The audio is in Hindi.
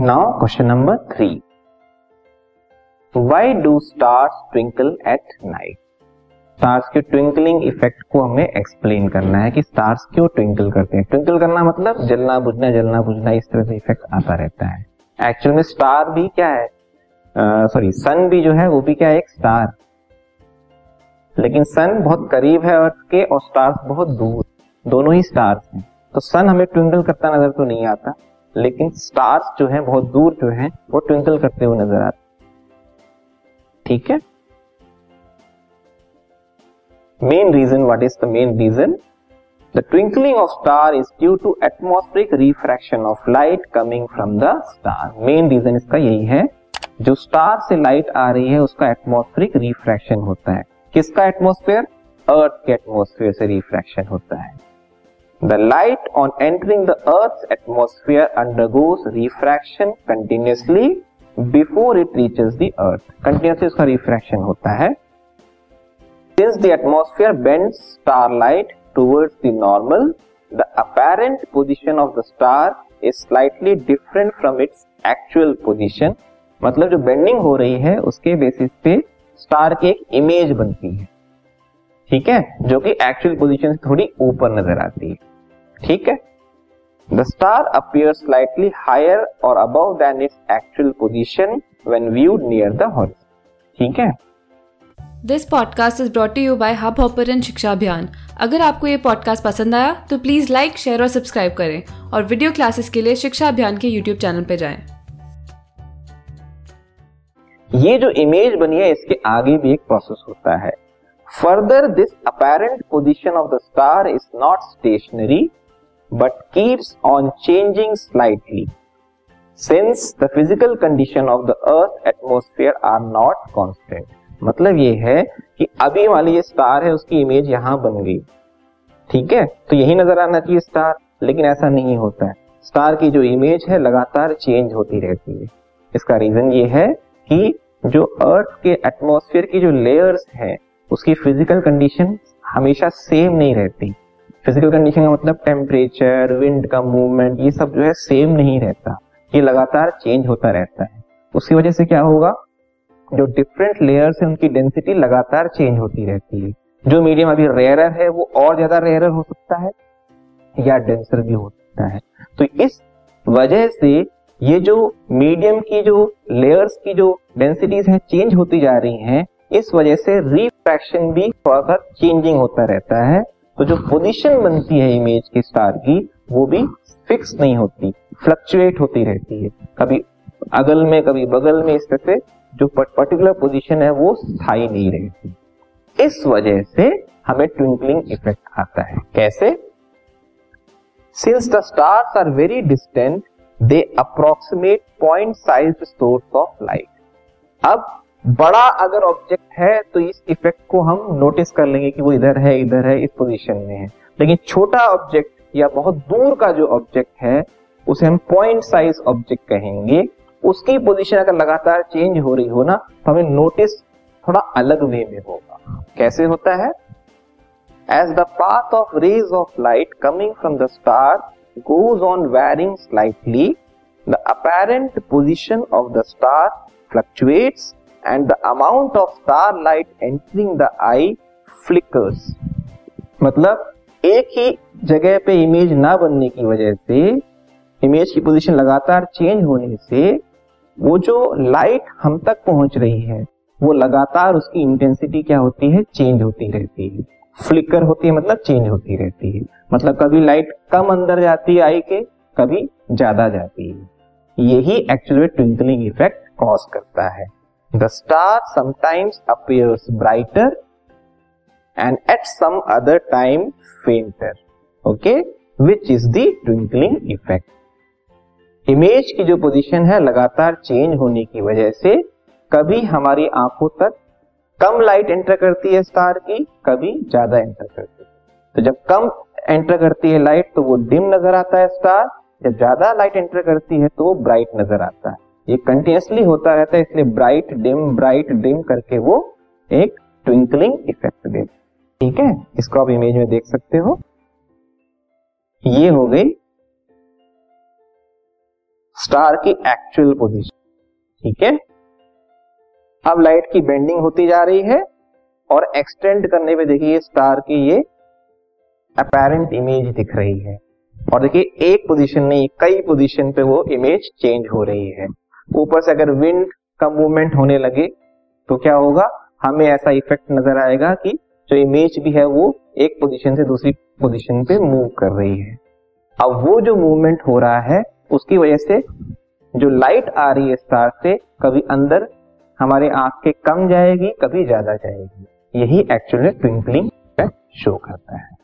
Now question number three why do stars twinkle at night stars के ट्विंकलिंग इफ़ेक्ट को हमें एक्सप्लेन करना है कि स्टार्स क्यों ट्विंकल करते हैं। ट्विंकल करना मतलब जलना बुझना जलना बुझना इस तरह से इफ़ेक्ट आता रहता है। एक्चुअल में स्टार भी क्या है? सॉरी uh, सन भी जो है वो भी क्या है? एक स्टार लेकिन सन बहुत करीब है अर्थ के और स्टार्स बहुत दूर। दोनों ही स्टार्स हैं। तो सन हमें ट्विंकल करता नज़र तो नहीं आता। लेकिन स्टार्स जो है, बहुत दूर जो है, वो ट्विंकल करते हुए नज़र आते ठीक है? Main reason what is the main reason the twinkling of star is due to atmospheric refraction of light coming from the star main reason इसका यही है, जो स्टार से लाइट आ रही है, उसका एटमोस्फेरिक रिफ्रैक्शन होता है। किसका एटमोस्फेयर अर्थ के एटमोस्फेयर से रिफ्रैक्शन होता है। The light on entering the earth atmosphere undergoes refraction continuously before it reaches the earth continuously उसका रिफ्रैक्शन होता है। Since the atmosphere bend star light towards the normal the apparent position of the star is slightly different from its actual position मतलब जो बेंडिंग हो रही है, उसके बेसिस पे स्टार की एक इमेज बनती है। ठीक है? जो कि एक्चुअल पोजीशन से थोड़ी ऊपर नज़र आती है। ठीक है? The star appear slightly higher और above than its actual position when viewed near the horizon ठीक है? This podcast is brought you by Hub Hopper Shiksha Abhiyan अगर आपको ये पॉडकास्ट पसंद आया तो प्लीज़ लाइक शेयर और सब्सक्राइब करें और वीडियो क्लासेस के लिए शिक्षा अभियान के यूट्यूब चैनल पर जाएँ। ये जो इमेज बनी है इसके आगे भी एक प्रोसेस होता है। Further this apparent position of the star is not stationary but keeps on changing slightly since the physical condition of the earth atmosphere are not constant मतलब ये है कि अभी वाली ये स्टार है, उसकी इमेज यहाँ बन गई। ठीक है? तो यही नज़र आना चाहिए स्टार लेकिन ऐसा नहीं होता है। स्टार की जो इमेज है, लगातार चेंज होती रहती है। इसका रीजन ये है कि जो अर्थ के एटमॉस्फेयर की जो लेयर्स है, उसकी फ़िज़िकल कंडीशन हमेशा सेम नहीं रहती। फ़िज़िकल कंडीशन का मतलब टेम्परेचर विंड का मूवमेंट ये सब जो है सेम नहीं रहता। ये लगातार चेंज होता रहता है। उसकी वजह से क्या होगा? जो डिफरेंट लेयर्स है उनकी डेंसिटी लगातार चेंज होती रहती है। जो मीडियम अभी रेयरर है, वो और ज़्यादा रेयरर हो सकता है, या डेंसर भी हो सकता है। तो इस वजह से ये जो मीडियम की जो लेयर्स की जो डेंसिटीज है चेंज होती जा रही हैं, इस वजह से रिफ्रैक्शन भी थोड़ा सा चेंजिंग होता रहता है। तो जो पोजीशन बनती है इमेज की स्टार की, वो भी फिक्स नहीं होती फ्लक्चुएट होती रहती है। कभी अगल में, कभी बगल में इस तरह से जो पर्टिकुलर पोजीशन है, वो स्थायी नहीं रहती। इस वजह से हमें ट्विंकलिंग इफ़ेक्ट आता है। कैसे? Since the stars are very distant they approximate point size source of light अब बड़ा अगर ऑब्जेक्ट है तो इस इफ़ेक्ट को हम नोटिस कर लेंगे कि वो इधर है इधर है इस पोजीशन में है। लेकिन छोटा ऑब्जेक्ट या बहुत दूर का जो ऑब्जेक्ट है उसे हम पॉइंट साइज़ ऑब्जेक्ट कहेंगे। उसकी पोजीशन अगर लगातार चेंज हो रही हो ना तो हमें नोटिस थोड़ा अलग वे में होगा। कैसे होता है? As the path of rays of light coming from the star goes on varying slightly, apparent position of the star star fluctuates the amount of star light entering the eye flickers. मतलब एक ही जगह पे इमेज ना बनने की वजह से इमेज की पोजीशन लगातार चेंज होने से, वो जो लाइट हम तक पहुँच रही है, वो लगातार उसकी इंटेंसिटी क्या होती है? चेंज होती रहती है। फ्लिकर होती है मतलब चेंज होती रहती है। मतलब कभी लाइट कम अंदर जाती है आई के, कभी ज़्यादा जाती है। यही एक्चुअली ट्विंकलिंग इफ़ेक्ट कॉज करता है। The star sometimes appears brighter and at some other time fainter okay which is the twinkling effect image की जो पोजीशन है, लगातार चेंज होने की वजह से कभी हमारी आँखों तक कम लाइट एंटर करती है स्टार की, कभी ज़्यादा एंटर करती है। तो जब कम एंटर करती है लाइट तो वो डिम नज़र आता है स्टार जब ज़्यादा लाइट एंटर करती है तो वो ब्राइट नज़र आता है। ये कंटिन्यूसली होता रहता है, इसलिए ब्राइट डिम ब्राइट डिम करके वो एक ट्विंकलिंग इफ़ेक्ट दे ठीक है? इसको आप इमेज में देख सकते हो। ये हो गई स्टार की एक्चुअल पोजीशन ठीक है? अब लाइट की बेंडिंग होती जा रही है और एक्सटेंड करने पे देखिए स्टार की ये अपेरेंट इमेज दिख रही है। और देखिए, एक पोजीशन नहीं, कई पोजीशन पे वो इमेज चेंज हो रही है। ऊपर से अगर विंड का मूवमेंट होने लगे तो क्या होगा? हमें ऐसा इफ़ेक्ट नज़र आएगा कि जो इमेज भी है वो एक पोजीशन से दूसरी पोजीशन पे मूव कर रही है। अब वो जो मूवमेंट हो रहा है, उसकी वजह से जो लाइट आ रही है स्टार से, कभी अंदर हमारे आँख के कम जाएगी, कभी ज़्यादा जाएगी। यही एक्चुअली ट्विंकलिंग शो करता है।